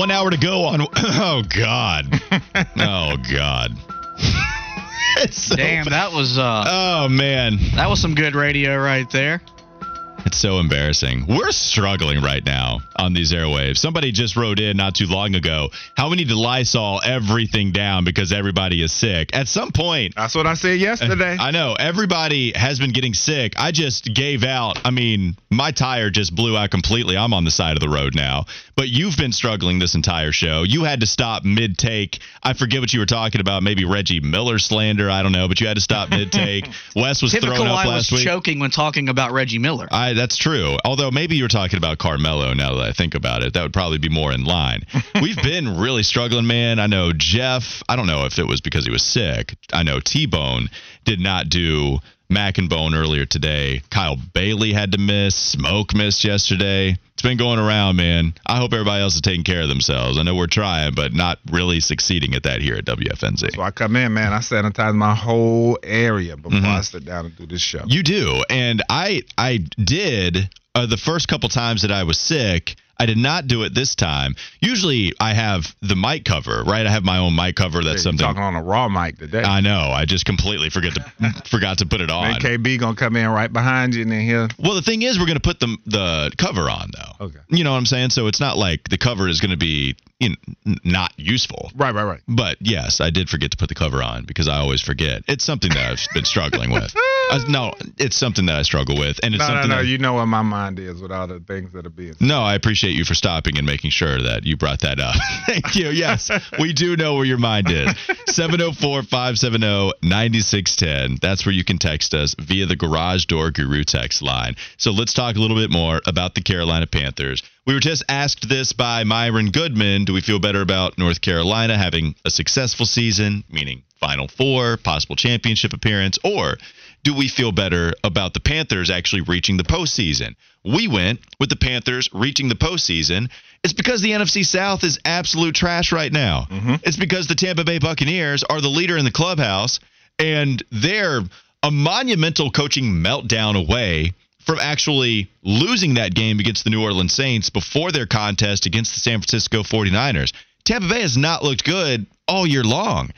One hour to go on. Oh God. oh God. so Damn, that was. uh Oh man, that was some good radio right there. It's so embarrassing. We're struggling right now on these airwaves. Somebody just wrote in not too long ago how we need to Lysol everything down because everybody is sick. At some point, that's what I said yesterday. I know everybody has been getting sick. I just gave out. I mean, my tire just blew out completely. I'm on the side of the road now. But you've been struggling this entire show. You had to stop mid take. I forget what you were talking about. Maybe Reggie Miller slander. I don't know. But you had to stop mid take. Wes was Typical throwing up I last was week. choking when talking about Reggie Miller. I that's true. Although maybe you were talking about Carmelo now that I think about it. That would probably be more in line. We've been really struggling, man. I know Jeff, I don't know if it was because he was sick. I know T Bone did not do Mac and Bone earlier today. Kyle Bailey had to miss. Smoke missed yesterday. It's been going around, man. I hope everybody else is taking care of themselves. I know we're trying, but not really succeeding at that here at WFNZ. So I come in, man. I sanitize my whole area before mm-hmm. I sit down and do this show. You do, and I I did uh, the first couple times that I was sick. I did not do it this time. Usually I have the mic cover, right? I have my own mic cover. That's yeah, something. Talking on a raw mic today. I know. I just completely forget to forgot to put it on. KB gonna come in right behind you and then he'll. Well, the thing is, we're gonna put the the cover on though. Okay. You know what I'm saying? So it's not like the cover is gonna be you know, not useful. Right, right, right. But yes, I did forget to put the cover on because I always forget. It's something that I've been struggling with. I, no, it's something that I struggle with, and it's no, something. No, no, that, you know what my mind is with all the things that are being. Said. No, I appreciate you for stopping and making sure that you brought that up. Thank you. Yes, we do know where your mind is. 704-570-9610. That's where you can text us via the Garage Door Guru text line. So let's talk a little bit more about the Carolina Panthers. We were just asked this by Myron Goodman. Do we feel better about North Carolina having a successful season, meaning Final Four, possible championship appearance, or do we feel better about the Panthers actually reaching the postseason? We went with the Panthers reaching the postseason. It's because the NFC South is absolute trash right now. Mm-hmm. It's because the Tampa Bay Buccaneers are the leader in the clubhouse, and they're a monumental coaching meltdown away from actually losing that game against the New Orleans Saints before their contest against the San Francisco 49ers. Tampa Bay has not looked good all year long.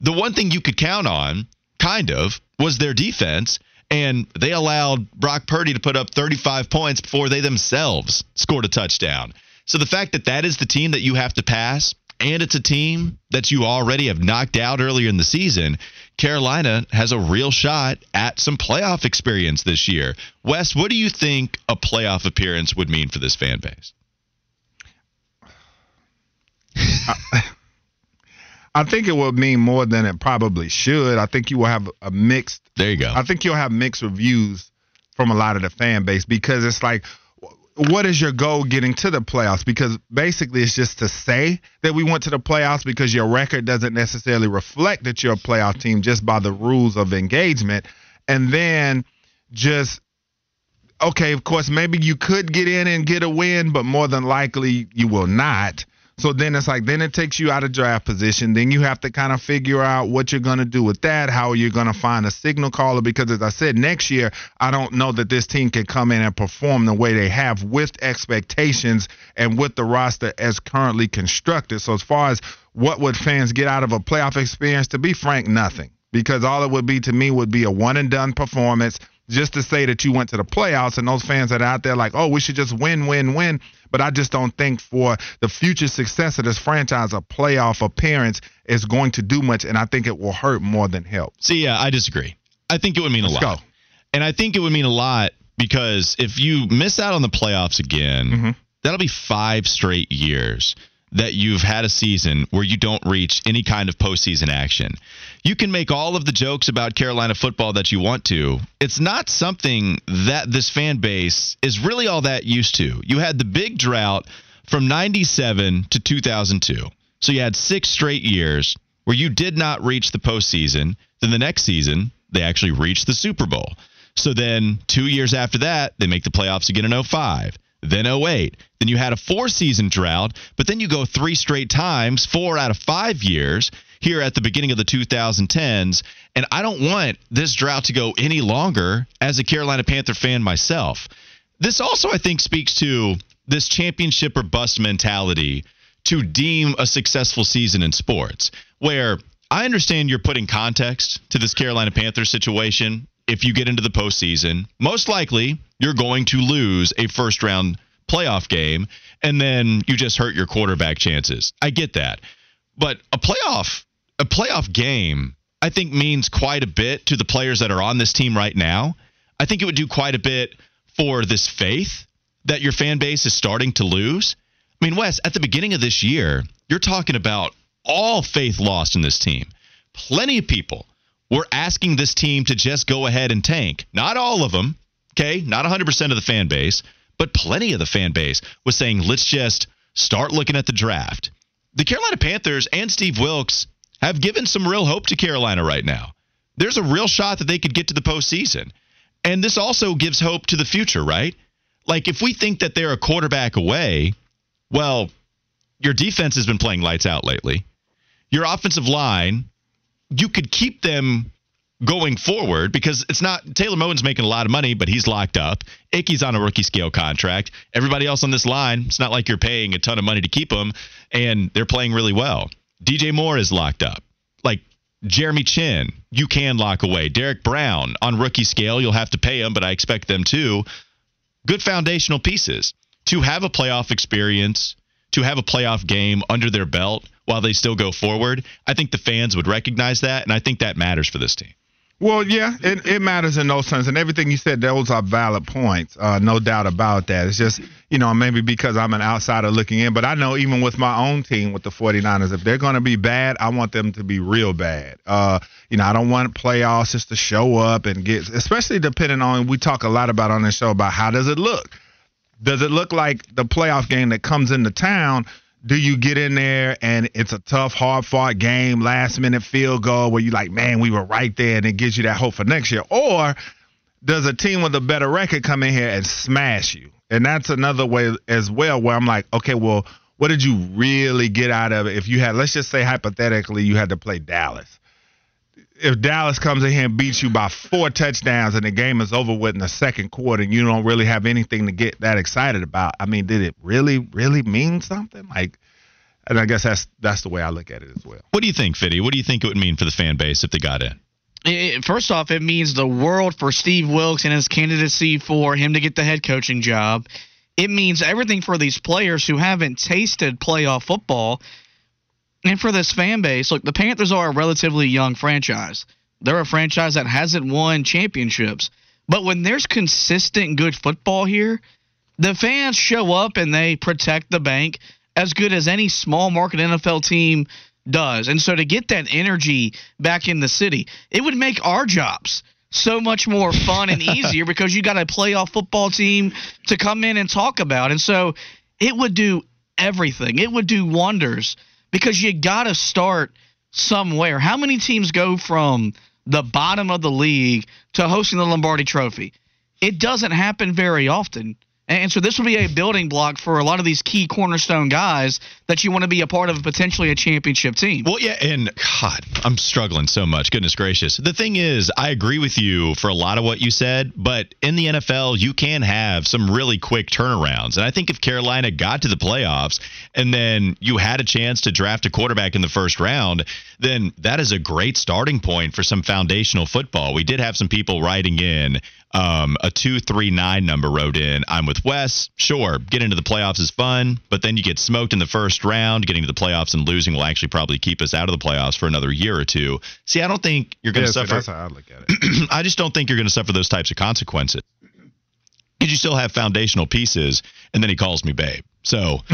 The one thing you could count on, kind of, was their defense, and they allowed Brock Purdy to put up 35 points before they themselves scored a touchdown. So the fact that that is the team that you have to pass, and it's a team that you already have knocked out earlier in the season, Carolina has a real shot at some playoff experience this year. Wes, what do you think a playoff appearance would mean for this fan base? I, I think it will mean more than it probably should. I think you will have a mixed. There you go. I think you'll have mixed reviews from a lot of the fan base because it's like, what is your goal getting to the playoffs? Because basically, it's just to say that we went to the playoffs because your record doesn't necessarily reflect that you're a playoff team just by the rules of engagement. And then just, okay, of course, maybe you could get in and get a win, but more than likely you will not. So then it's like then it takes you out of draft position. Then you have to kind of figure out what you're going to do with that. How you're you going to find a signal caller? Because as I said, next year I don't know that this team can come in and perform the way they have with expectations and with the roster as currently constructed. So as far as what would fans get out of a playoff experience, to be frank, nothing. Because all it would be to me would be a one and done performance just to say that you went to the playoffs and those fans that are out there like, oh, we should just win, win, win. But I just don't think for the future success of this franchise, a playoff appearance is going to do much, and I think it will hurt more than help. See, yeah, I disagree. I think it would mean Let's a lot. Go. And I think it would mean a lot because if you miss out on the playoffs again, mm-hmm. that'll be five straight years that you've had a season where you don't reach any kind of postseason action. You can make all of the jokes about Carolina football that you want to. It's not something that this fan base is really all that used to. You had the big drought from 97 to 2002. So you had six straight years where you did not reach the postseason. Then the next season, they actually reached the Super Bowl. So then two years after that, they make the playoffs again in 05 then 08. Then you had a four season drought, but then you go three straight times, four out of five years here at the beginning of the 2010s. And I don't want this drought to go any longer as a Carolina Panther fan myself. This also, I think, speaks to this championship or bust mentality to deem a successful season in sports. Where I understand you're putting context to this Carolina Panthers situation. If you get into the postseason, most likely you're going to lose a first round playoff game, and then you just hurt your quarterback chances. I get that. But a playoff a playoff game, I think means quite a bit to the players that are on this team right now. I think it would do quite a bit for this faith that your fan base is starting to lose. I mean, Wes, at the beginning of this year, you're talking about all faith lost in this team. Plenty of people were asking this team to just go ahead and tank. Not all of them, okay? Not 100% of the fan base, but plenty of the fan base was saying, let's just start looking at the draft. The Carolina Panthers and Steve Wilks have given some real hope to Carolina right now. There's a real shot that they could get to the postseason. And this also gives hope to the future, right? Like, if we think that they're a quarterback away, well, your defense has been playing lights out lately. Your offensive line, you could keep them going forward because it's not Taylor Moton's making a lot of money, but he's locked up. Icky's on a rookie scale contract. Everybody else on this line, it's not like you're paying a ton of money to keep them, and they're playing really well. DJ Moore is locked up. Like Jeremy Chinn, you can lock away. Derrick Brown on rookie scale, you'll have to pay him, but I expect them to. Good foundational pieces to have a playoff experience, to have a playoff game under their belt while they still go forward. I think the fans would recognize that, and I think that matters for this team. Well, yeah, it, it matters in those terms, and everything you said, those are valid points, uh, no doubt about that. It's just, you know, maybe because I'm an outsider looking in, but I know even with my own team, with the 49ers, if they're going to be bad, I want them to be real bad. Uh, you know, I don't want playoffs just to show up and get, especially depending on, we talk a lot about on this show about how does it look? Does it look like the playoff game that comes into town – do you get in there and it's a tough, hard fought game, last minute field goal where you're like, man, we were right there and it gives you that hope for next year? Or does a team with a better record come in here and smash you? And that's another way as well where I'm like, okay, well, what did you really get out of it? If you had, let's just say hypothetically, you had to play Dallas if Dallas comes in here and beats you by four touchdowns and the game is over with in the second quarter and you don't really have anything to get that excited about, I mean, did it really, really mean something? Like, and I guess that's that's the way I look at it as well. What do you think, Fitty? What do you think it would mean for the fan base if they got in? It, first off, it means the world for Steve Wilks and his candidacy for him to get the head coaching job. It means everything for these players who haven't tasted playoff football and for this fan base, look, the Panthers are a relatively young franchise. They're a franchise that hasn't won championships. But when there's consistent good football here, the fans show up and they protect the bank as good as any small market NFL team does. And so to get that energy back in the city, it would make our jobs so much more fun and easier because you got a playoff football team to come in and talk about. And so it would do everything. It would do wonders because you got to start somewhere. How many teams go from the bottom of the league to hosting the Lombardi Trophy? It doesn't happen very often. And so this will be a building block for a lot of these key cornerstone guys that you want to be a part of potentially a championship team. Well, yeah, and God, I'm struggling so much. Goodness gracious. The thing is, I agree with you for a lot of what you said, but in the NFL, you can have some really quick turnarounds. And I think if Carolina got to the playoffs and then you had a chance to draft a quarterback in the first round, then that is a great starting point for some foundational football. We did have some people writing in um, a 239 number wrote in. I'm with Wes. Sure, getting into the playoffs is fun, but then you get smoked in the first round. Getting to the playoffs and losing will actually probably keep us out of the playoffs for another year or two. See, I don't think you're going to yeah, suffer. that's how I look at it. I just don't think you're going to suffer those types of consequences. Because you still have foundational pieces, and then he calls me babe. So.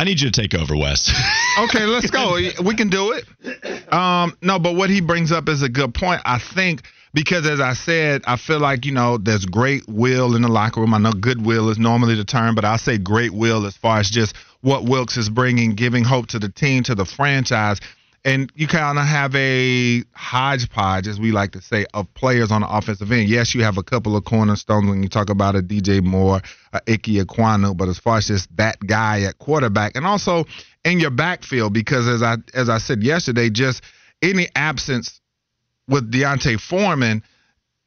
I need you to take over, Wes. okay, let's go. We can do it. Um, no, but what he brings up is a good point. I think because as I said, I feel like you know there's great will in the locker room. I know goodwill is normally the term, but I say great will as far as just what Wilks is bringing, giving hope to the team, to the franchise. And you kind of have a hodgepodge, as we like to say, of players on the offensive end. Yes, you have a couple of cornerstones when you talk about a DJ Moore, a Ike Ekwonu, but as far as just that guy at quarterback, and also in your backfield, because as I as I said yesterday, just any absence with D'Onta Foreman,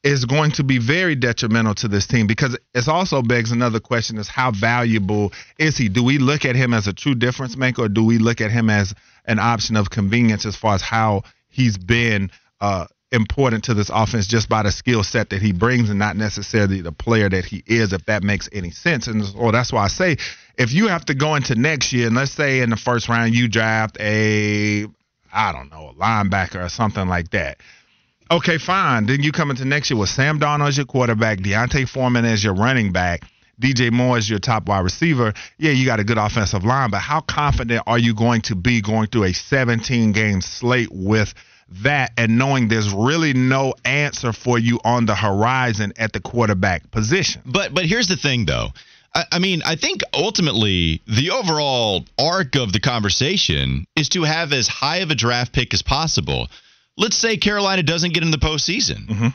is going to be very detrimental to this team because it also begs another question is how valuable is he? Do we look at him as a true difference maker or do we look at him as an option of convenience as far as how he's been uh, important to this offense just by the skill set that he brings and not necessarily the player that he is, if that makes any sense. And or that's why I say if you have to go into next year and let's say in the first round you draft a I don't know, a linebacker or something like that. Okay, fine. Then you come into next year with Sam Darnold as your quarterback, D'Onta Foreman as your running back, DJ Moore is your top wide receiver. Yeah, you got a good offensive line, but how confident are you going to be going through a 17 game slate with that and knowing there's really no answer for you on the horizon at the quarterback position? But but here's the thing though. I, I mean, I think ultimately the overall arc of the conversation is to have as high of a draft pick as possible. Let's say Carolina doesn't get in the postseason. Mm-hmm.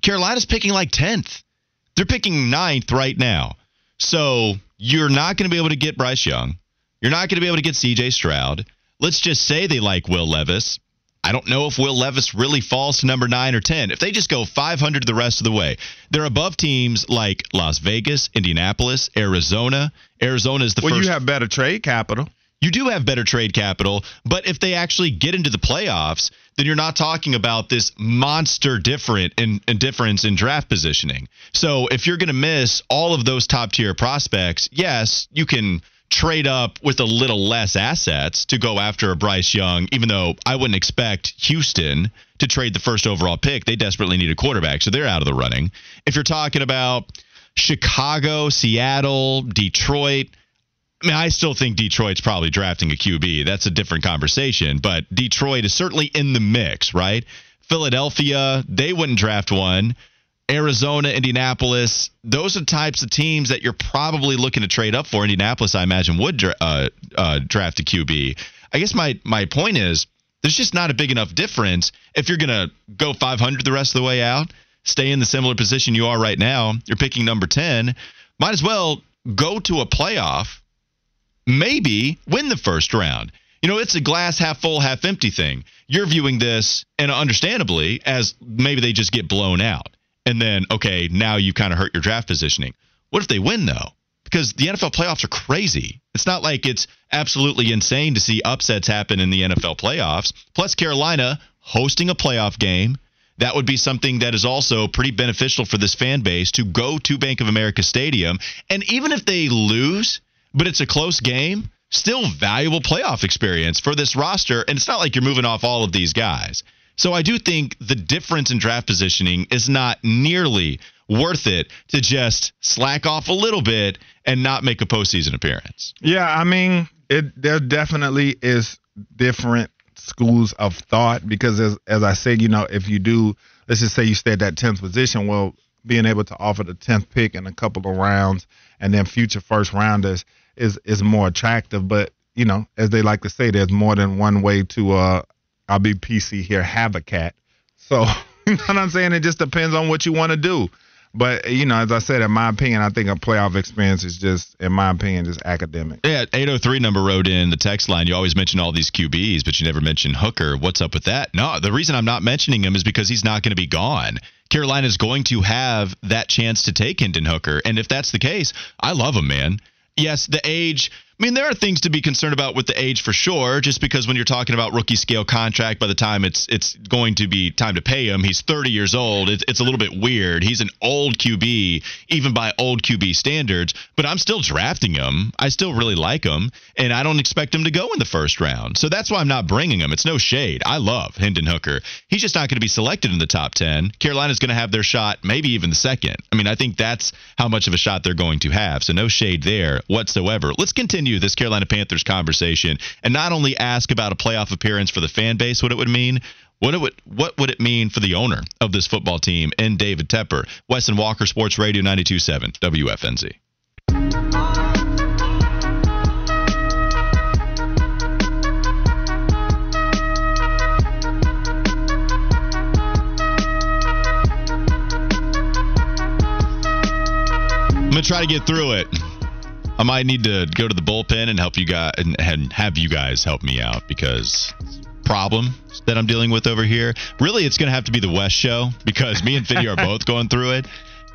Carolina's picking like 10th. They're picking ninth right now. So you're not going to be able to get Bryce Young. You're not going to be able to get CJ Stroud. Let's just say they like Will Levis. I don't know if Will Levis really falls to number nine or 10. If they just go 500 the rest of the way, they're above teams like Las Vegas, Indianapolis, Arizona. Arizona is the well, first. you have better trade capital. You do have better trade capital, but if they actually get into the playoffs, then you're not talking about this monster different in, in difference in draft positioning. So if you're going to miss all of those top tier prospects, yes, you can trade up with a little less assets to go after a Bryce Young, even though I wouldn't expect Houston to trade the first overall pick. They desperately need a quarterback, so they're out of the running. If you're talking about Chicago, Seattle, Detroit, I mean, I still think Detroit's probably drafting a QB. That's a different conversation, but Detroit is certainly in the mix, right? Philadelphia, they wouldn't draft one. Arizona, Indianapolis, those are types of teams that you're probably looking to trade up for. Indianapolis, I imagine, would dra- uh, uh, draft a QB. I guess my my point is there's just not a big enough difference if you're going to go 500 the rest of the way out, stay in the similar position you are right now. You're picking number 10. Might as well go to a playoff, maybe win the first round. You know, it's a glass half full, half empty thing. You're viewing this, and understandably, as maybe they just get blown out and then okay, now you kind of hurt your draft positioning. What if they win though? Because the NFL playoffs are crazy. It's not like it's absolutely insane to see upsets happen in the NFL playoffs. Plus Carolina hosting a playoff game, that would be something that is also pretty beneficial for this fan base to go to Bank of America Stadium. And even if they lose, but it's a close game, still valuable playoff experience for this roster. And it's not like you're moving off all of these guys. So I do think the difference in draft positioning is not nearly worth it to just slack off a little bit and not make a postseason appearance. Yeah, I mean, it there definitely is different schools of thought because as as I said, you know, if you do, let's just say you stay at that tenth position, well, being able to offer the tenth pick in a couple of rounds and then future first rounders is is more attractive. But you know, as they like to say, there's more than one way to uh, I'll be PC here, have a cat. So, you know what I'm saying? It just depends on what you want to do. But you know, as I said, in my opinion, I think a playoff experience is just, in my opinion, just academic. Yeah, 803 number wrote in the text line. You always mention all these QBs, but you never mention Hooker. What's up with that? No, the reason I'm not mentioning him is because he's not going to be gone. Carolina is going to have that chance to take Hendon Hooker, and if that's the case, I love him, man. Yes, the age I mean, there are things to be concerned about with the age for sure. Just because when you're talking about rookie scale contract, by the time it's it's going to be time to pay him, he's 30 years old. It's, it's a little bit weird. He's an old QB, even by old QB standards. But I'm still drafting him. I still really like him, and I don't expect him to go in the first round. So that's why I'm not bringing him. It's no shade. I love Hendon Hooker. He's just not going to be selected in the top 10. Carolina's going to have their shot, maybe even the second. I mean, I think that's how much of a shot they're going to have. So no shade there whatsoever. Let's continue continue this Carolina Panthers conversation and not only ask about a playoff appearance for the fan base, what it would mean, what it would what would it mean for the owner of this football team and David Tepper? Wes and Walker Sports Radio 927 WFNZ. I'm gonna try to get through it. I might need to go to the bullpen and help you guys and have you guys help me out because problem that I'm dealing with over here. Really, it's going to have to be the Wes show because me and Fiddy are both going through it,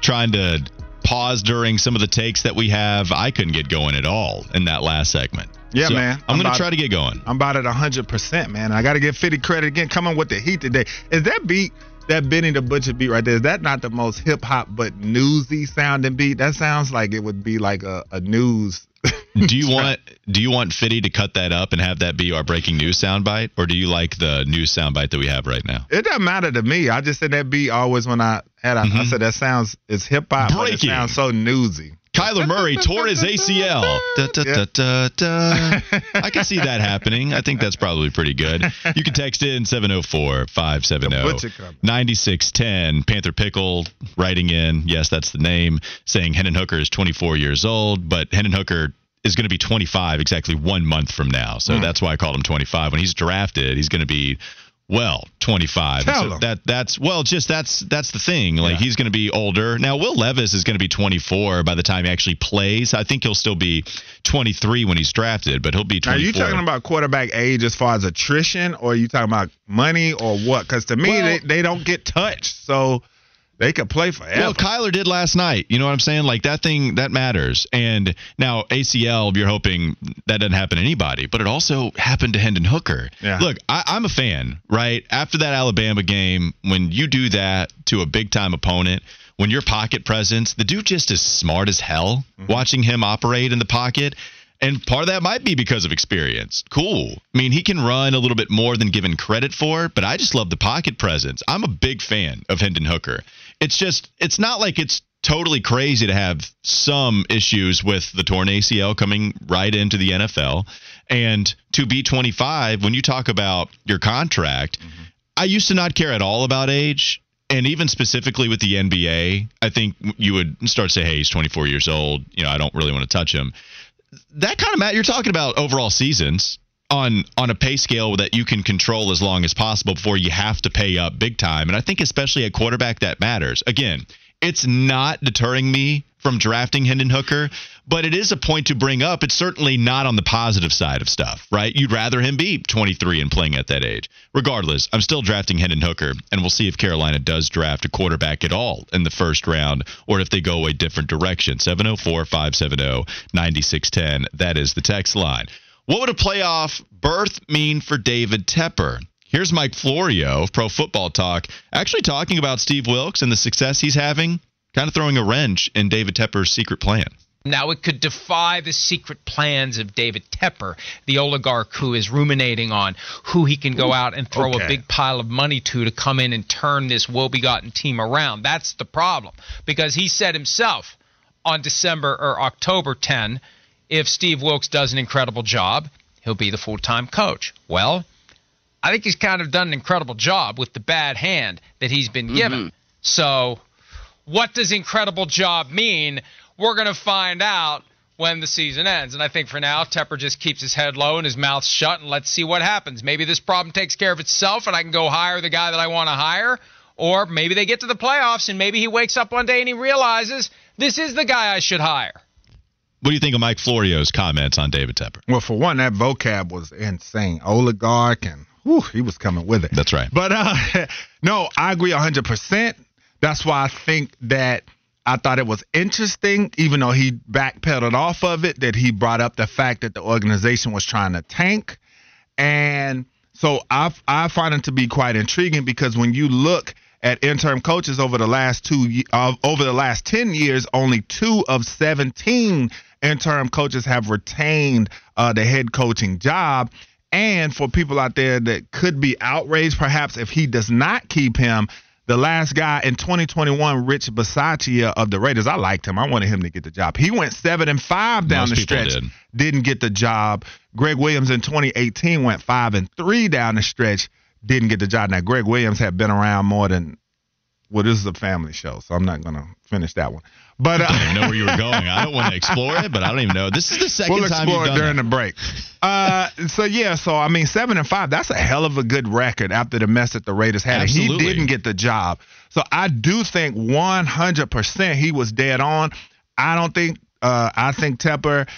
trying to pause during some of the takes that we have. I couldn't get going at all in that last segment. Yeah, So man. I'm, going to try to get going. I'm about at 100%, man. I got to give 50 credit again. Coming with the heat today. Is that beat, that Benny the Butcher beat right there, is that not the most hip hop but newsy sounding beat? That sounds like it would be like a, a news. do you want do you want Fiddy to cut that up and have that be our breaking news soundbite, or do you like the news soundbite that we have right now? It doesn't matter to me. I just said that beat always when I had, a, I Mhm. said that sounds, it's hip hop, but it sounds so newsy. Kyler Murray tore his ACL. Da, da, da, da, da. I can see that happening. I think that's probably pretty good. You can text in 704 570 The butcher coming. 9610. Panther Pickle writing in. Yes, that's the name. Saying Hendon Hooker is 24 years old, but Hendon Hooker is going to be 25 exactly one month from now. So Hmm. that's why I called him 25. When he's drafted, he's going to be. Well, 25. Tell So that that's well, just that's that's the thing. Like Yeah. he's going to be older. Now Will Levis is going to be 24 by the time he actually plays. I think he'll still be 23 when he's drafted, but he'll be Now, 24. are you talking about quarterback age as far as attrition, or are you talking about money, or what? Because to me, Well- they, they don't get touched, so they could play forever. Well, Kyler did last night. You know what I'm saying? Like that thing that matters. And now ACL, you're hoping that doesn't happen to anybody, but it also happened to Hendon Hooker. Yeah. Look, I, I'm a fan, right? After that Alabama game, when you do that to a big time opponent, when your pocket presence, the dude just is smart as hell. Mm-hmm. Watching him operate in the pocket. And part of that might be because of experience. Cool. I mean, he can run a little bit more than given credit for, but I just love the pocket presence. I'm a big fan of Hendon Hooker. It's just, it's not like it's totally crazy to have some issues with the torn ACL coming right into the NFL. And to be 25, when you talk about your contract, mm-hmm. I used to not care at all about age. And even specifically with the NBA, I think you would start to say, hey, he's 24 years old. You know, I don't really want to touch him that kind of Matt, you're talking about overall seasons on on a pay scale that you can control as long as possible before you have to pay up big time. And I think especially at quarterback that matters. Again, it's not deterring me from drafting Hendon Hooker, but it is a point to bring up. It's certainly not on the positive side of stuff, right? You'd rather him be 23 and playing at that age. Regardless, I'm still drafting Hendon Hooker, and we'll see if Carolina does draft a quarterback at all in the first round or if they go a different direction. 704 570 9610. That is the text line. What would a playoff berth mean for David Tepper? Here's Mike Florio of Pro Football Talk actually talking about Steve Wilks and the success he's having, kind of throwing a wrench in David Tepper's secret plan. Now, it could defy the secret plans of David Tepper, the oligarch who is ruminating on who he can go out and throw okay. a big pile of money to to come in and turn this woe-begotten team around. That's the problem. Because he said himself on December or October 10, if Steve Wilks does an incredible job, he'll be the full-time coach. Well, I think he's kind of done an incredible job with the bad hand that he's been mm-hmm. given. So, what does incredible job mean? We're going to find out when the season ends. And I think for now, Tepper just keeps his head low and his mouth shut and let's see what happens. Maybe this problem takes care of itself and I can go hire the guy that I want to hire. Or maybe they get to the playoffs and maybe he wakes up one day and he realizes this is the guy I should hire. What do you think of Mike Florio's comments on David Tepper? Well, for one, that vocab was insane. Oligarch and whew, he was coming with it. That's right. But uh, no, I agree 100%. That's why I think that I thought it was interesting, even though he backpedaled off of it, that he brought up the fact that the organization was trying to tank. And so I, I find it to be quite intriguing because when you look at interim coaches over the last two uh, over the last 10 years only two of 17 interim coaches have retained uh, the head coaching job. And for people out there that could be outraged perhaps if he does not keep him the last guy in 2021 rich Bisaccia of the raiders i liked him. I wanted him to get the job. He went seven and five down Most the stretch did. didn't get the job. Gregg williams in 2018 went five and three down the stretch didn't get the job. Now gregg williams had been around more than well this is a family show so i'm not going to finish that one but uh, I don't even know where you were going. I don't want to explore it, but I don't even know. This is the 2nd we'll time explore you've it done during that. the break. Uh, so yeah, so I mean, seven and five. That's a hell of a good record after the mess that the Raiders had. And he didn't get the job. So I do think 100 percent he was dead on. I don't think. Uh, I think Tepper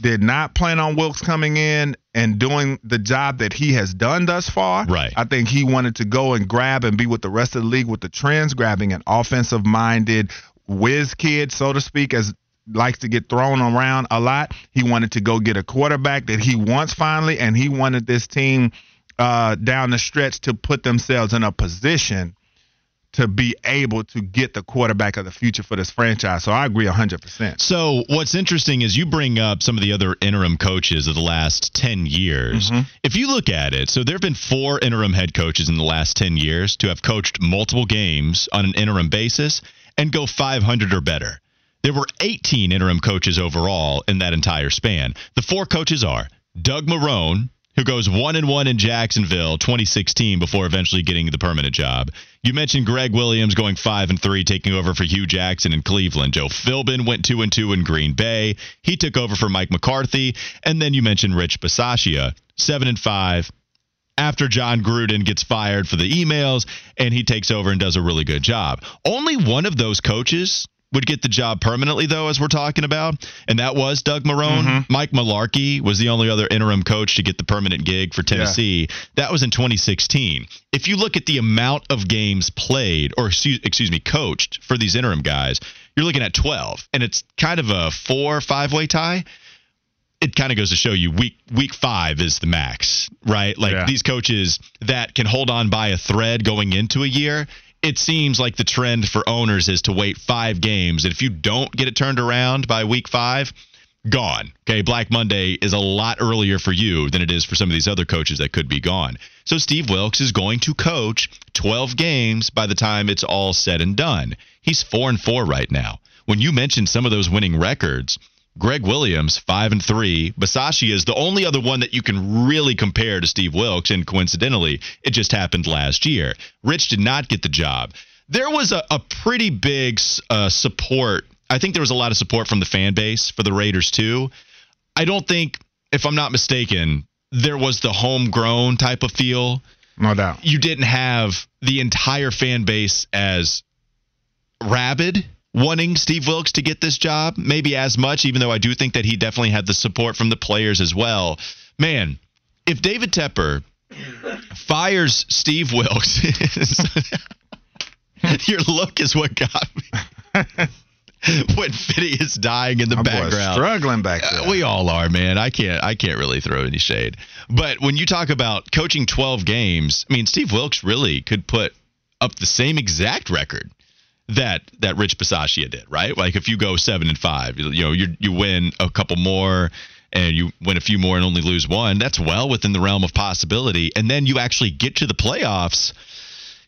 did not plan on Wilks coming in and doing the job that he has done thus far. Right. I think he wanted to go and grab and be with the rest of the league with the trends, grabbing an offensive minded whiz kid, so to speak, as likes to get thrown around a lot. He wanted to go get a quarterback that he wants finally, and he wanted this team uh, down the stretch to put themselves in a position to be able to get the quarterback of the future for this franchise. So I agree 100%. So what's interesting is you bring up some of the other interim coaches of the last 10 years. Mm-hmm. If you look at it, so there have been four interim head coaches in the last 10 years to have coached multiple games on an interim basis and go 500 or better. There were 18 interim coaches overall in that entire span. The four coaches are Doug Marrone, who goes one and one in Jacksonville 2016 before eventually getting the permanent job. You mentioned Gregg Williams going five and three, taking over for Hue Jackson in Cleveland. Joe Philbin went two and two in Green Bay. He took over for Mike McCarthy, and then you mentioned Rich Bisaccia, seven and five. After Jon Gruden gets fired for the emails, and he takes over and does a really good job. Only one of those coaches would get the job permanently, though, as we're talking about, and that was Doug Marrone. Mm-hmm. Mike Mularkey was the only other interim coach to get the permanent gig for Tennessee. That was in 2016. If you look at the amount of games played, or excuse, excuse me, coached for these interim guys, you're looking at 12, and it's kind of a four or five way tie. It kind of goes to show you week week five is the max, right? Like Yeah. these coaches that can hold on by a thread going into a year. It seems like the trend for owners is to wait five games, and if you don't get it turned around by week five, gone. Okay, Black Monday is a lot earlier for you than it is for some of these other coaches that could be gone. So Steve Wilks is going to coach 12 games by the time it's all said and done. He's 4 and 4 right now. When you mentioned some of those winning records, Gregg Williams 5 and 3, Bisaccia is the only other one that you can really compare to Steve Wilks and coincidentally, it just happened last year. Rich did not get the job. There was a, a pretty big uh, support I think there was a lot of support from the fan base for the Raiders too. I don't think, if I'm not mistaken, there was the homegrown type of feel. No doubt. You didn't have the entire fan base as rabid wanting Steve Wilks to get this job, maybe as much, even though I do think that he definitely had the support from the players as well. Man, if David Tepper fires Steve Wilks, your look is what got me. when Fitty is dying in the My background. struggling back there. Uh, we all are, man. I can't I can't really throw any shade. But when you talk about coaching 12 games, I mean Steve Wilks really could put up the same exact record that that Rich Bisaccia did, right? Like if you go 7 and 5, you know, you you win a couple more and you win a few more and only lose one, that's well within the realm of possibility. And then you actually get to the playoffs.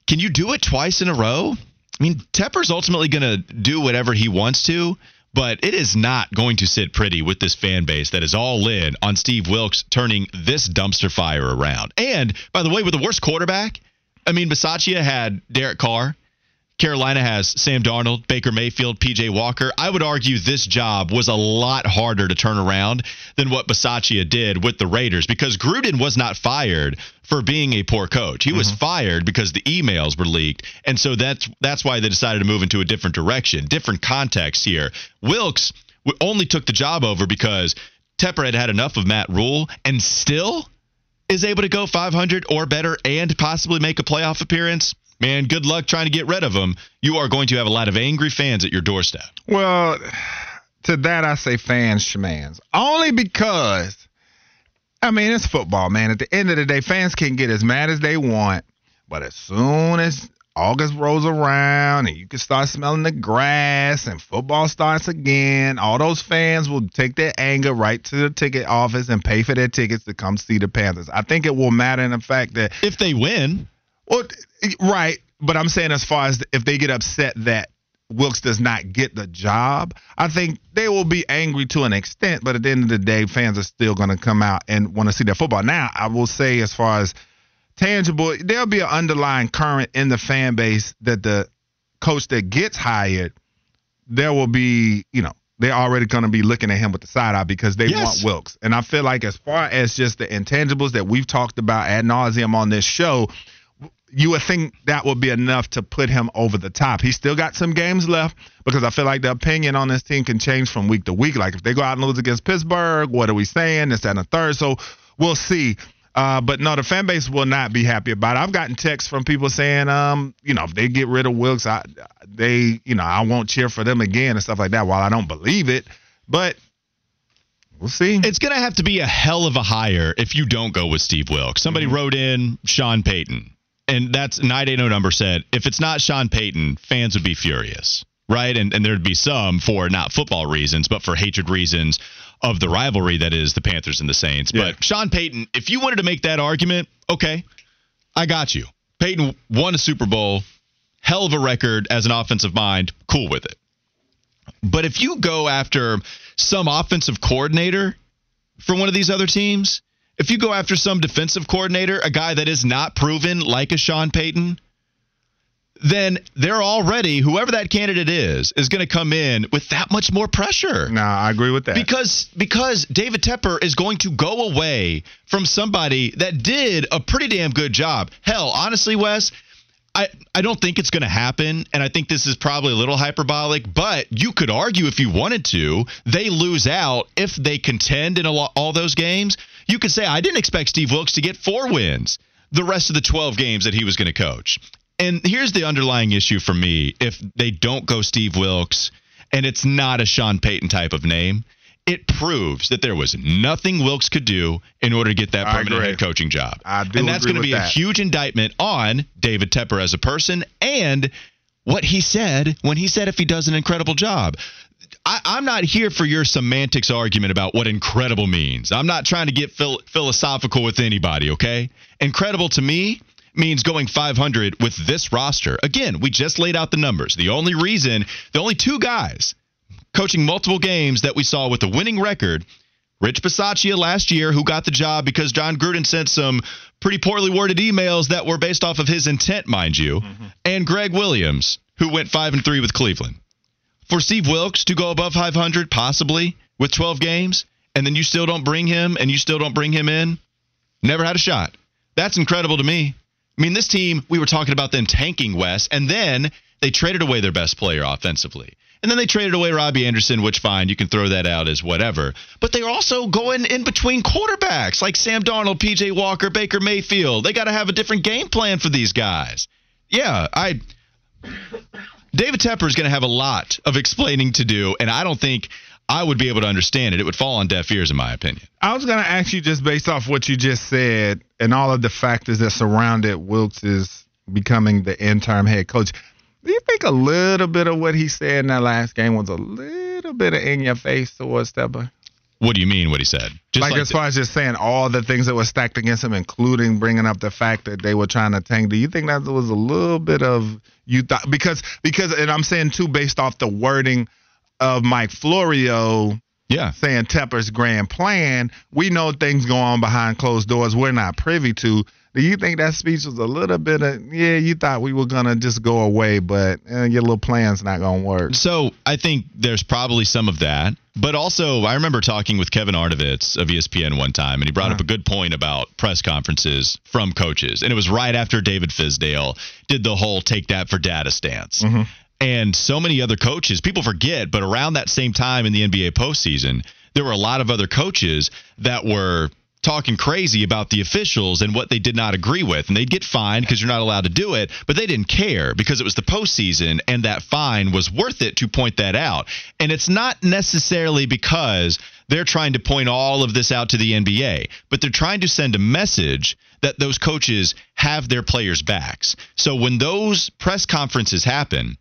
Can you do it twice in a row? I mean, Tepper's ultimately going to do whatever he wants to, but it is not going to sit pretty with this fan base that is all in on Steve Wilks turning this dumpster fire around. And by the way, with the worst quarterback, I mean, Bisaccia had Derek Carr. Carolina has Sam Darnold, Baker Mayfield, PJ Walker. I would argue this job was a lot harder to turn around than what Bisaccia did with the Raiders because Gruden was not fired for being a poor coach. He was mm-hmm. fired because the emails were leaked. And so that's that's why they decided to move into a different direction, different context here. Wilks only took the job over because Tepper had had enough of Matt Rhule and still is able to go 500 or better and possibly make a playoff appearance, man, good luck trying to get rid of him. You are going to have a lot of angry fans at your doorstep. Well, to that I say fans schmans. Only because, I mean, it's football, man. At the end of the day, fans can get as mad as they want, but as soon as August rolls around and you can start smelling the grass and football starts again, all those fans will take their anger right to the ticket office and pay for their tickets to come see the Panthers. I think it will matter in the fact that If they win, well, right, but I'm saying as far as if they get upset that Wilks does not get the job, I think they will be angry to an extent. But at the end of the day, fans are still going to come out and want to see their football. Now, I will say as far as tangible, there'll be an underlying current in the fan base that the coach that gets hired, there will be, you know, they're already going to be looking at him with the side eye because they Yes. want Wilks. And I feel like as far as just the intangibles that we've talked about ad nauseum on this show, you would think that would be enough to put him over the top. He's still got some games left because I feel like the opinion on this team can change from week to week. Like if they go out and lose against Pittsburgh, what are we saying? This, that, and the third. So we'll see. Uh, but no, the fan base will not be happy about it. I've gotten texts from people saying, um, you know, if they get rid of Wilks, I, they, you know, I won't cheer for them again and stuff like that. While I don't believe it, but we'll see. It's going to have to be a hell of a hire if you don't go with Steve Wilks. Somebody mm-hmm. wrote in Sean Payton, and that's 980 number said if it's not Sean Payton, fans would be furious, right? And and there'd be some for not football reasons, but for hatred reasons of the rivalry that is the Panthers and the Saints. Yeah. But Sean Payton, if you wanted to make that argument, okay, I got you. Payton won a Super Bowl, hell of a record as an offensive mind, cool with it. But if you go after some offensive coordinator for one of these other teams, if you go after some defensive coordinator, a guy that is not proven like a Sean Payton, then they're already whoever that candidate is is going to come in with that much more pressure. No, I agree with that. Because because David Tepper is going to go away from somebody that did a pretty damn good job. Hell, honestly, Wes, I, I don't think it's going to happen, and I think this is probably a little hyperbolic, but you could argue if you wanted to, they lose out if they contend in lot, all those games. You could say, I didn't expect Steve Wilks to get four wins the rest of the 12 games that he was going to coach. And here's the underlying issue for me if they don't go Steve Wilks and it's not a Sean Payton type of name, it proves that there was nothing Wilks could do in order to get that permanent head coaching job. and that's going to be that. a huge indictment on David Tepper as a person and what he said when he said if he does an incredible job. I, am not here for your semantics argument about what incredible means. I'm not trying to get phil- philosophical with anybody, okay? Incredible to me means going 500 with this roster. Again, we just laid out the numbers. The only reason, the only two guys coaching multiple games that we saw with a winning record Rich Bisaccia last year, who got the job because Jon Gruden sent some pretty poorly worded emails that were based off of his intent, mind you, mm-hmm. and Gregg Williams, who went five and three with Cleveland. For Steve Wilks to go above 500, possibly with 12 games, and then you still don't bring him, and you still don't bring him in, never had a shot. That's incredible to me. I mean, this team, we were talking about them tanking Wes, and then they traded away their best player offensively. And then they traded away Robbie Anderson, which fine, you can throw that out as whatever. But they're also going in between quarterbacks like Sam Darnold, PJ Walker, Baker Mayfield. They got to have a different game plan for these guys. Yeah, I David Tepper is going to have a lot of explaining to do, and I don't think I would be able to understand it. It would fall on deaf ears, in my opinion. I was going to ask you just based off what you just said and all of the factors that surrounded Wilks' becoming the interim head coach. Do you think a little bit of what he said in that last game was a little bit of in your face towards Tepper? What do you mean? What he said? Just like, like as far as just saying all the things that were stacked against him, including bringing up the fact that they were trying to tank. Do you think that was a little bit of you thought because because and I'm saying too based off the wording of Mike Florio yeah. saying Tepper's grand plan. We know things go on behind closed doors we're not privy to. Do you think that speech was a little bit of yeah? You thought we were gonna just go away, but eh, your little plan's not gonna work. So I think there's probably some of that, but also I remember talking with Kevin Arnovitz of ESPN one time, and he brought uh-huh. up a good point about press conferences from coaches, and it was right after David Fizdale did the whole "take that for data" stance. Mm-hmm and so many other coaches. People forget, but around that same time in the NBA postseason, there were a lot of other coaches that were talking crazy about the officials and what they did not agree with. And they'd get fined because you're not allowed to do it, but they didn't care because it was the postseason and that fine was worth it to point that out. And it's not necessarily because they're trying to point all of this out to the NBA, but they're trying to send a message that those coaches have their players' backs. So when those press conferences happen,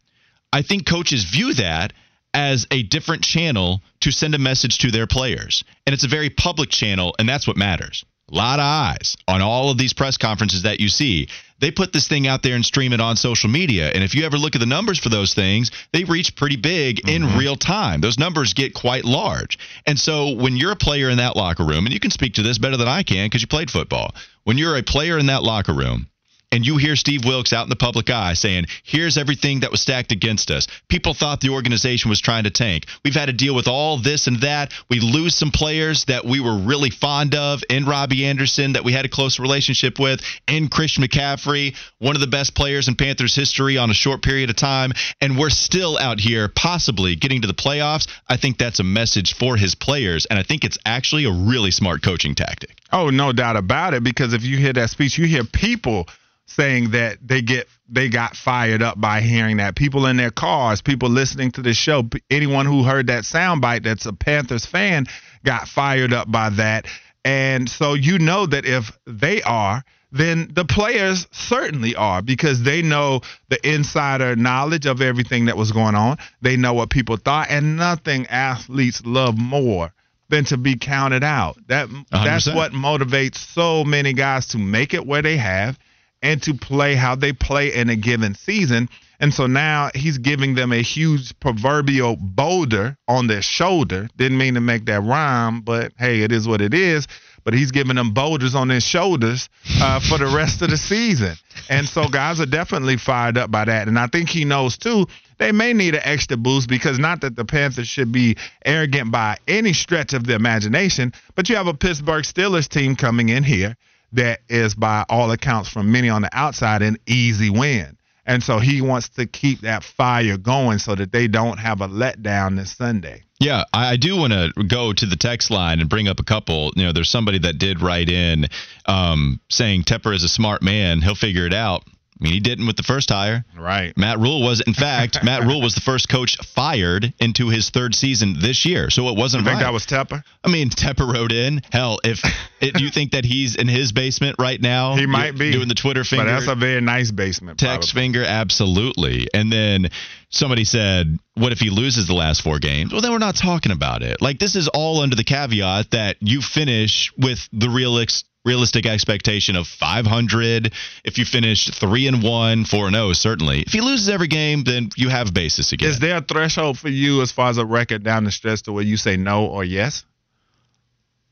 I think coaches view that as a different channel to send a message to their players. And it's a very public channel, and that's what matters. A lot of eyes on all of these press conferences that you see. They put this thing out there and stream it on social media. And if you ever look at the numbers for those things, they reach pretty big mm-hmm. in real time. Those numbers get quite large. And so when you're a player in that locker room, and you can speak to this better than I can because you played football, when you're a player in that locker room, and you hear Steve Wilks out in the public eye saying, here's everything that was stacked against us. People thought the organization was trying to tank. We've had to deal with all this and that. We lose some players that we were really fond of in Robbie Anderson that we had a close relationship with, in Christian McCaffrey, one of the best players in Panthers history on a short period of time, and we're still out here possibly getting to the playoffs. I think that's a message for his players, and I think it's actually a really smart coaching tactic. Oh, no doubt about it. Because if you hear that speech, you hear people saying that they get they got fired up by hearing that. People in their cars, people listening to the show, anyone who heard that soundbite that's a Panthers fan got fired up by that. And so you know that if they are, then the players certainly are because they know the insider knowledge of everything that was going on. They know what people thought, and nothing athletes love more than to be counted out. That 100%. that's what motivates so many guys to make it where they have and to play how they play in a given season. And so now he's giving them a huge proverbial boulder on their shoulder. Didn't mean to make that rhyme, but hey, it is what it is. But he's giving them boulders on their shoulders uh, for the rest of the season. And so guys are definitely fired up by that. And I think he knows too, they may need an extra boost because not that the Panthers should be arrogant by any stretch of the imagination, but you have a Pittsburgh Steelers team coming in here that is, by all accounts, from many on the outside, an easy win. And so he wants to keep that fire going so that they don't have a letdown this Sunday. Yeah, I, do want to go to the text line and bring up a couple. You know, there's somebody that did write in um, saying Tepper is a smart man. He'll figure it out. I mean, he didn't with the first hire. Right. Matt Rhule was, in fact, Matt Rhule was the first coach fired into his third season this year. So it wasn't I think right. that was Tepper. I mean, Tepper wrote in. Hell, if it, you think that he's in his basement right now? He might be doing the Twitter finger. But that's a very nice basement. Text probably. finger, absolutely. And then somebody said, What if he loses the last four games? Well, then we're not talking about it. Like, this is all under the caveat that you finish with the realist. Realistic expectation of 500. If you finish three and one, four and zero, certainly. If he loses every game, then you have basis again. Is there a threshold for you as far as a record down the stretch to where you say no or yes?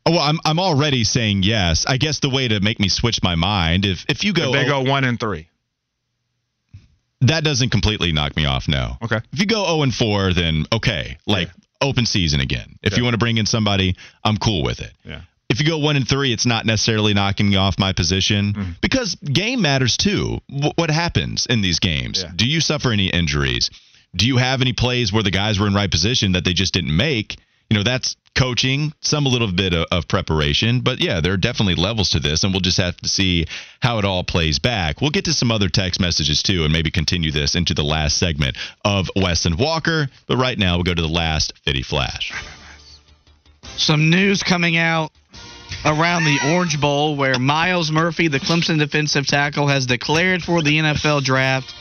Oh, well, I'm I'm already saying yes. I guess the way to make me switch my mind, if if you go, If they oh go one and three. that doesn't completely knock me off. No. Okay. If you go 0 and 4, then okay, like open season again. If Yeah. you want to bring in somebody, I'm cool with it. Yeah. If you go 1 and 3, it's not necessarily knocking me off my position Mm-hmm. because game matters too. W- what happens in these games? Yeah. Do you suffer any injuries? Do you have any plays where the guys were in right position that they just didn't make? You know, that's coaching, some a little bit of, of preparation, but yeah, there are definitely levels to this, and we'll just have to see how it all plays back. We'll get to some other text messages too, and maybe continue this into the last segment of Wes and Walker. But right now, we'll go to the last Fitty Flash. Some news coming out around the Orange Bowl where Myles Murphy, the Clemson defensive tackle, has declared for the NFL draft,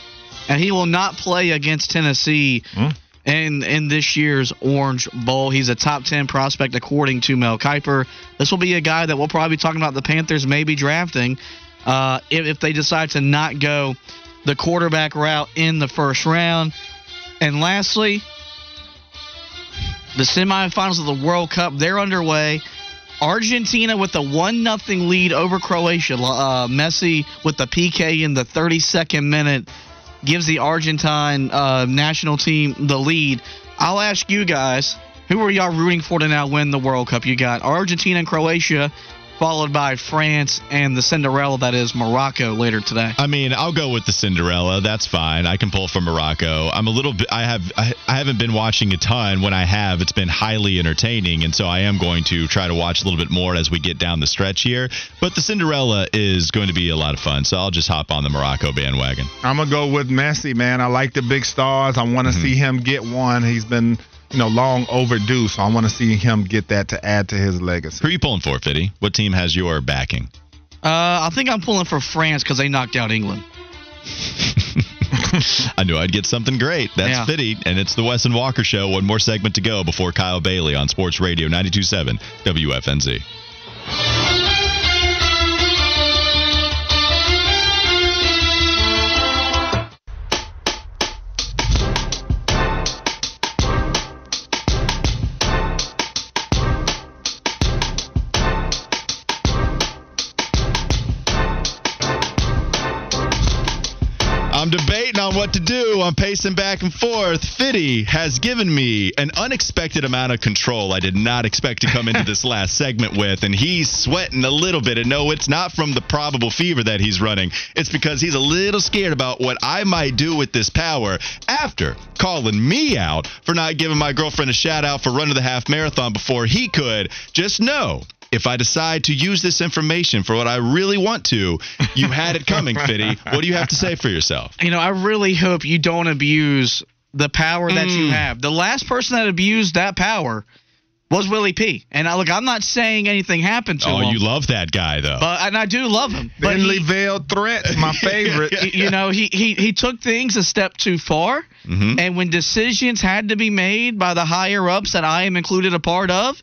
and he will not play against Tennessee in in this year's Orange Bowl. He's a top ten prospect according to Mel Kiper. This will be a guy that we'll probably be talking about the Panthers maybe drafting uh, if, if they decide to not go the quarterback route in the first round. And lastly, the semifinals of the World Cup they're underway. Argentina with a one nothing lead over Croatia. Uh, Messi with the PK in the 32nd minute gives the Argentine uh, national team the lead. I'll ask you guys, who are y'all rooting for to now win the World Cup? You got Argentina and Croatia, followed by France and the Cinderella that is Morocco later today. I mean, I'll go with the Cinderella. That's fine. I can pull for Morocco. I'm a little bit. I have. I, I haven't been watching a ton. When I have, it's been highly entertaining, and so I am going to try to watch a little bit more as we get down the stretch here. But the Cinderella is going to be a lot of fun, so I'll just hop on the Morocco bandwagon. I'm gonna go with Messi, man. I like the big stars. I want to Mm-hmm. see him get one. He's been, you know, long overdue. So I want to see him get that to add to his legacy. Who legacy. are you pulling for, Fitty? What team has your backing? Uh, I think I'm pulling for France because they knocked out England. I knew I'd get something great. That's Yeah. Fitty, and it's the Wes and Walker Show. One more segment to go before Kyle Bailey on Sports Radio 92.7 WFNZ. What to do. I'm pacing back and forth. Fitty has given me an unexpected amount of control I did not expect to come into this last segment with, and he's sweating a little bit. And no, it's not from the probable fever that he's running. It's because he's a little scared about what I might do with this power after calling me out for not giving my girlfriend a shout out for running the half marathon before he could. Just know if I decide to use this information for what I really want to, you had it coming, Fitty. What do you have to say for yourself? You know, I really hope you don't abuse the power that you Mm. have. The last person that abused that power was Willie P. And I, look, I'm not saying anything happened to Oh, him. you love that guy, though. but and I do love him. But Thinly he, veiled threats, my favorite. you know, he, he he took things a step too far. Mhm. And when decisions had to be made by the higher ups that I am included a part of,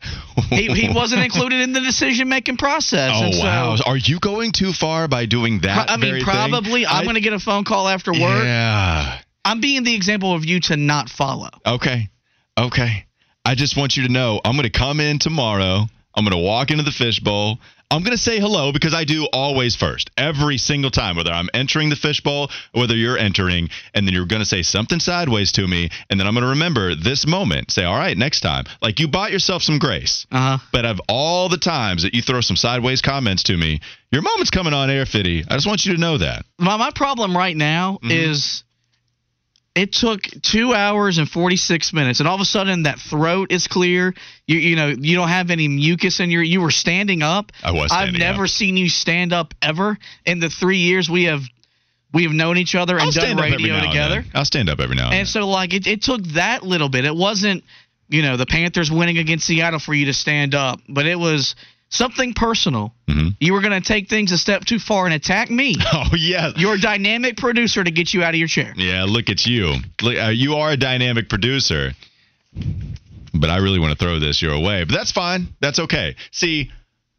he, he wasn't included in the decision making process. Oh And so- wow! Are you going too far by doing that? I mean, very thing? probably. I'm going to get a phone call after work. Yeah. I'm being the example of you to not follow. Okay. Okay. I just want you to know I'm going to come in tomorrow. I'm going to walk into the fishbowl. I'm going to say hello because I do always first, every single time, whether I'm entering the fishbowl or whether you're entering, and then you're going to say something sideways to me, and then I'm going to remember this moment. Say, all right, next time. Like you bought yourself some grace. Uh huh. But of all the times that you throw some sideways comments to me, your moment's coming on air, Fitty. I just want you to know that. My my problem right now Mhm. is it took two hours and 46 minutes, and all of a sudden that throat is clear. You you know you don't have any mucus in your. You were standing up. I was standing I've never up. seen you stand up ever in the three years we have we have known each other and I'll done radio together. I'll stand up every now and, then. And so like it, it took that little bit. It wasn't, you know, the Panthers winning against Seattle for you to stand up, but it was something personal. Mhm. You were going to take things a step too far and attack me, Oh yeah. your dynamic producer, to get you out of your chair. Yeah, look at you. Uh, you are a dynamic producer. But I really want to throw this your way. But that's fine. That's okay. See,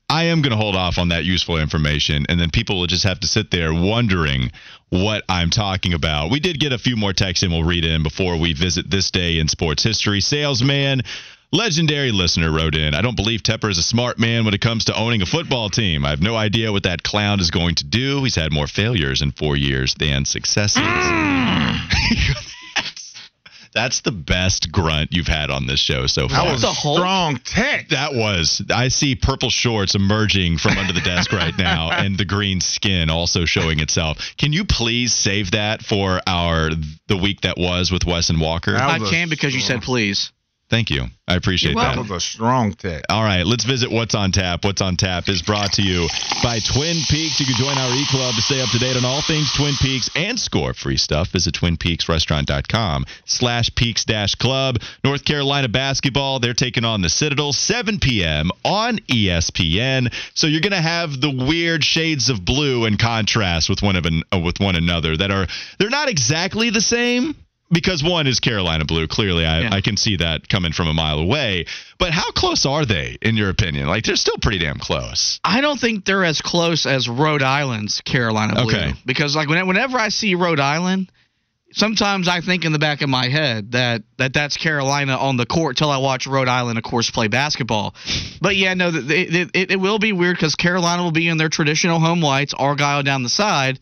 I am going to hold off on that useful information, and then people will just have to sit there wondering what I'm talking about. We did get a few more texts and we'll read in before we visit this day in sports history. Salesman, legendary listener wrote in I don't believe Tepper is a smart man when it comes to owning a football team. I have no idea what that clown is going to do. He's had more failures in four years than successes. That's the best grunt you've had on this show so far. That was the Hulk? strong tech. That was. I see purple shorts emerging from under the desk right now, and the green skin also showing itself. Can you please save that for our the week that was with Wes and Walker? I can because you said please. Thank you. I appreciate That that. was a strong tech. All right, let's visit What's on Tap. What's on Tap is brought to you by Twin Peaks. You can join our E Club to stay up to date on all things Twin Peaks and score free stuff. Visit twinpeaksrestaurant.com slash peaks dash club. North Carolina basketball, they're taking on the Citadel, 7 p.m. on ESPN. So you're going to have the weird shades of blue in contrast with one of an, uh, with one another that are they're not exactly the same because one is Carolina blue. Clearly, I, Yeah. I can see that coming from a mile away. But how close are they, in your opinion? Like, they're still pretty damn close. I don't think they're as close as Rhode Island's Carolina Blue. Okay. Because like whenever I see Rhode Island, sometimes I think in the back of my head that, that that's Carolina on the court till I watch Rhode Island, of course, play basketball. But yeah, no, it, it, it will be weird because Carolina will be in their traditional home whites, Argyle down the side.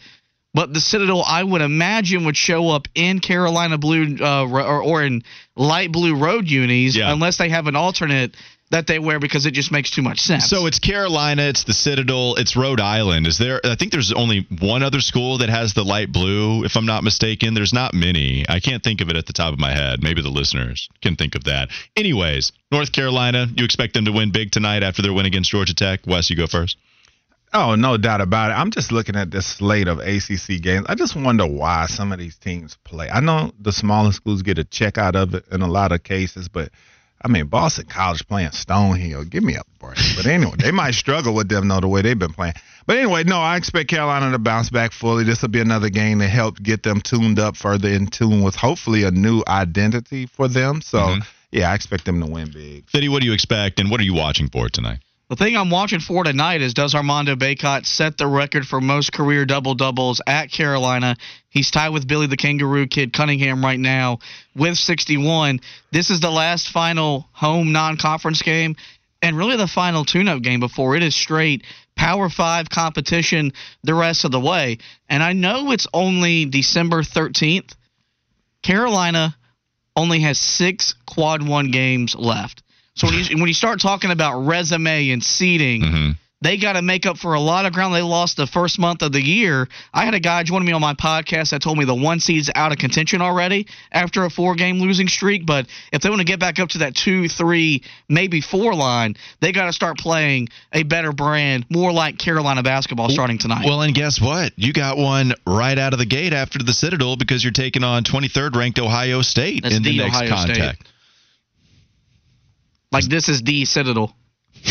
But the Citadel, I would imagine, would show up in Carolina blue uh, or, or in light blue road unis, Yeah. unless they have an alternate that they wear because it just makes too much sense. So it's Carolina, it's the Citadel, it's Rhode Island. Is there? I think there's only one other school that has the light blue, if I'm not mistaken. There's not many. I can't think of it at the top of my head. Maybe the listeners can think of that. Anyways, North Carolina, you expect them to win big tonight after their win against Georgia Tech. Wes, you go first. Oh, no doubt about it. I'm just looking at this slate of ACC games. I just wonder why some of these teams play. I know the smaller schools get a check out of it in a lot of cases, but I mean, Boston College playing Stonehill, give me a break. But anyway, they might struggle with them, though, the way they've been playing. But anyway, no, I expect Carolina to bounce back fully. This will be another game to help get them tuned up further in tune with hopefully a new identity for them. So, Mhm. yeah, I expect them to win big. Fitty, what do you expect, and what are you watching for tonight? The thing I'm watching for tonight is does Armando Bacot set the record for most career double doubles at Carolina? He's tied with Billy the Kangaroo Kid Cunningham right now with 61. This is the last final home non conference game and really the final tune up game before it is straight Power Five competition the rest of the way. And I know it's only December 13th. Carolina only has six quad one games left. So when you, when you start talking about resume and seeding, Mhm. they got to make up for a lot of ground they lost the first month of the year. I had a guy joining me on my podcast that told me the one seed's out of contention already after a four game losing streak. But if they want to get back up to that two, three, maybe four line, they got to start playing a better brand, more like Carolina basketball starting tonight. Well, and guess what? You got one right out of the gate after the Citadel because you're taking on 23rd ranked Ohio State That's in the, the next Ohio State. Contact. like this is the Citadel.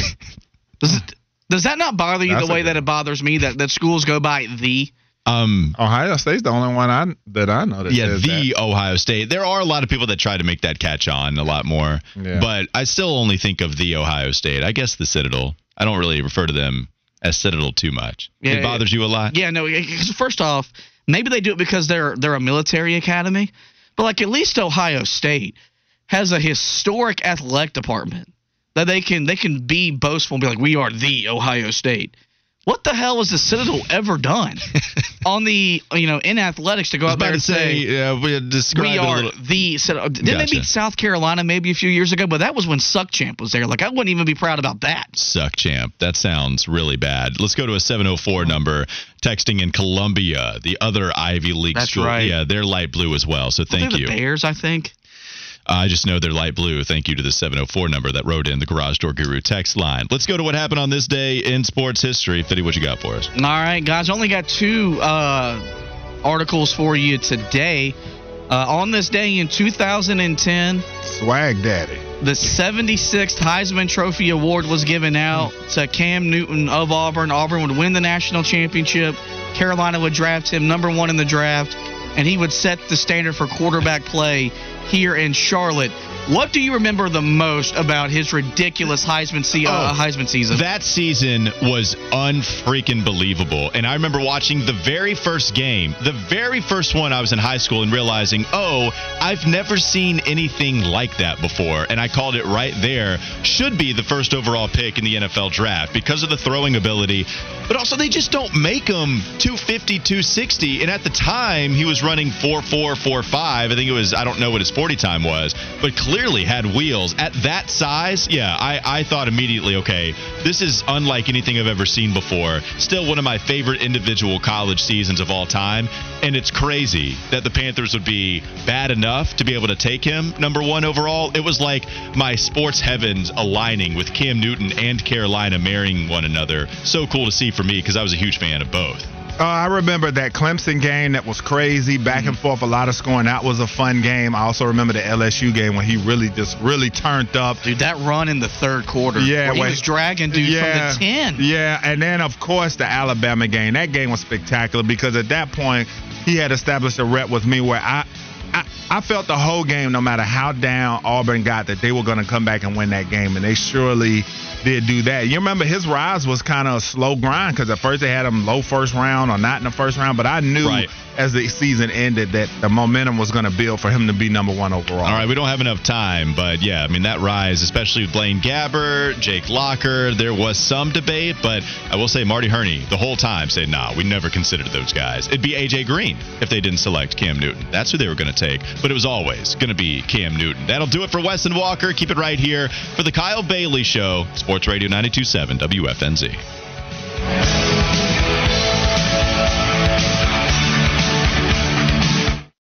does, it, does that not bother you That's the way that it bothers me that, that schools go by the? Um, Ohio State's the only one I that I know that yeah, says the that. Ohio State. There are a lot of people that try to make that catch on a lot more, Yeah. but I still only think of the Ohio State. I guess the Citadel. I don't really refer to them as Citadel too much. Yeah, it bothers you a lot. Yeah, no. First off, maybe they do it because they're they're a military academy, but like at least Ohio State has a historic athletic department that they can they can be boastful and be like, we are the Ohio State. What the hell has the Citadel ever done on the you know in athletics to go out there and say? say, uh, we we are the Citadel. Didn't they Gotcha. beat South Carolina maybe a few years ago? But that was when Suck Champ was there. Like I wouldn't even be proud about that. Suck champ. That sounds really bad. Let's go to a 704 number. Texting in Columbia, the other Ivy League That's school. right. Yeah, they're light blue as well. So thank you. the Bears, I think. I just know they're light blue. Thank you to the 704 number that wrote in the Garage Door Guru text line. Let's go to what happened on this day in sports history. Fitty, what you got for us? All right, guys. Only got two uh, articles for you today. Uh, on this day in 2010, Swag Daddy. the 76th Heisman Trophy Award was given out to Cam Newton of Auburn. Auburn would win the national championship. Carolina would draft him number one in the draft, and he would set the standard for quarterback play here in Charlotte. What do you remember the most about his ridiculous Heisman, se- uh, Oh, Heisman season? That season was unfreaking believable. And I remember watching the very first game, the very first one I was in high school and realizing, oh, I've never seen anything like that before. And I called it right there. Should be the first overall pick in the NFL draft because of the throwing ability. But also, they just don't make him 250, 260. And at the time, he was running 4 4, 4 5. I think it was, I don't know what his 40 time was, but clearly had wheels. At that size, yeah, I, I thought immediately, okay, this is unlike anything I've ever seen before. Still one of my favorite individual college seasons of all time. And it's crazy that the Panthers would be bad enough to be able to take him number one overall. It was like my sports heavens aligning with Cam Newton and Carolina marrying one another. So cool to see for me because I was a huge fan of both. Uh, I remember that Clemson game that was crazy, back and forth, a lot of scoring. That was a fun game. I also remember the LSU game when he really just really turned up. Dude, that run in the third quarter. Yeah, where he was dragging dude yeah, from the ten. Yeah, and then of course the Alabama game. That game was spectacular because at that point he had established a rep with me where I. I, felt the whole game, no matter how down Auburn got, that they were going to come back and win that game, and they surely did do that. You remember his rise was kind of a slow grind because at first they had him low first round or not in the first round, but I knew Right. As the season ended that the momentum was going to build for him to be number one overall. All right, we don't have enough time, but yeah, I mean that rise, especially with Blaine Gabbert, Jake Locker, there was some debate, but I will say Marty Herney the whole time said, "Nah, we never considered those guys. It'd be AJ Green if they didn't select Cam Newton. That's who they were going to take, but it was always going to be Cam Newton. That'll do it for Wes and Walker. Keep it right here for the Kyle Bailey Show, Sports Radio 92.7 WFNZ.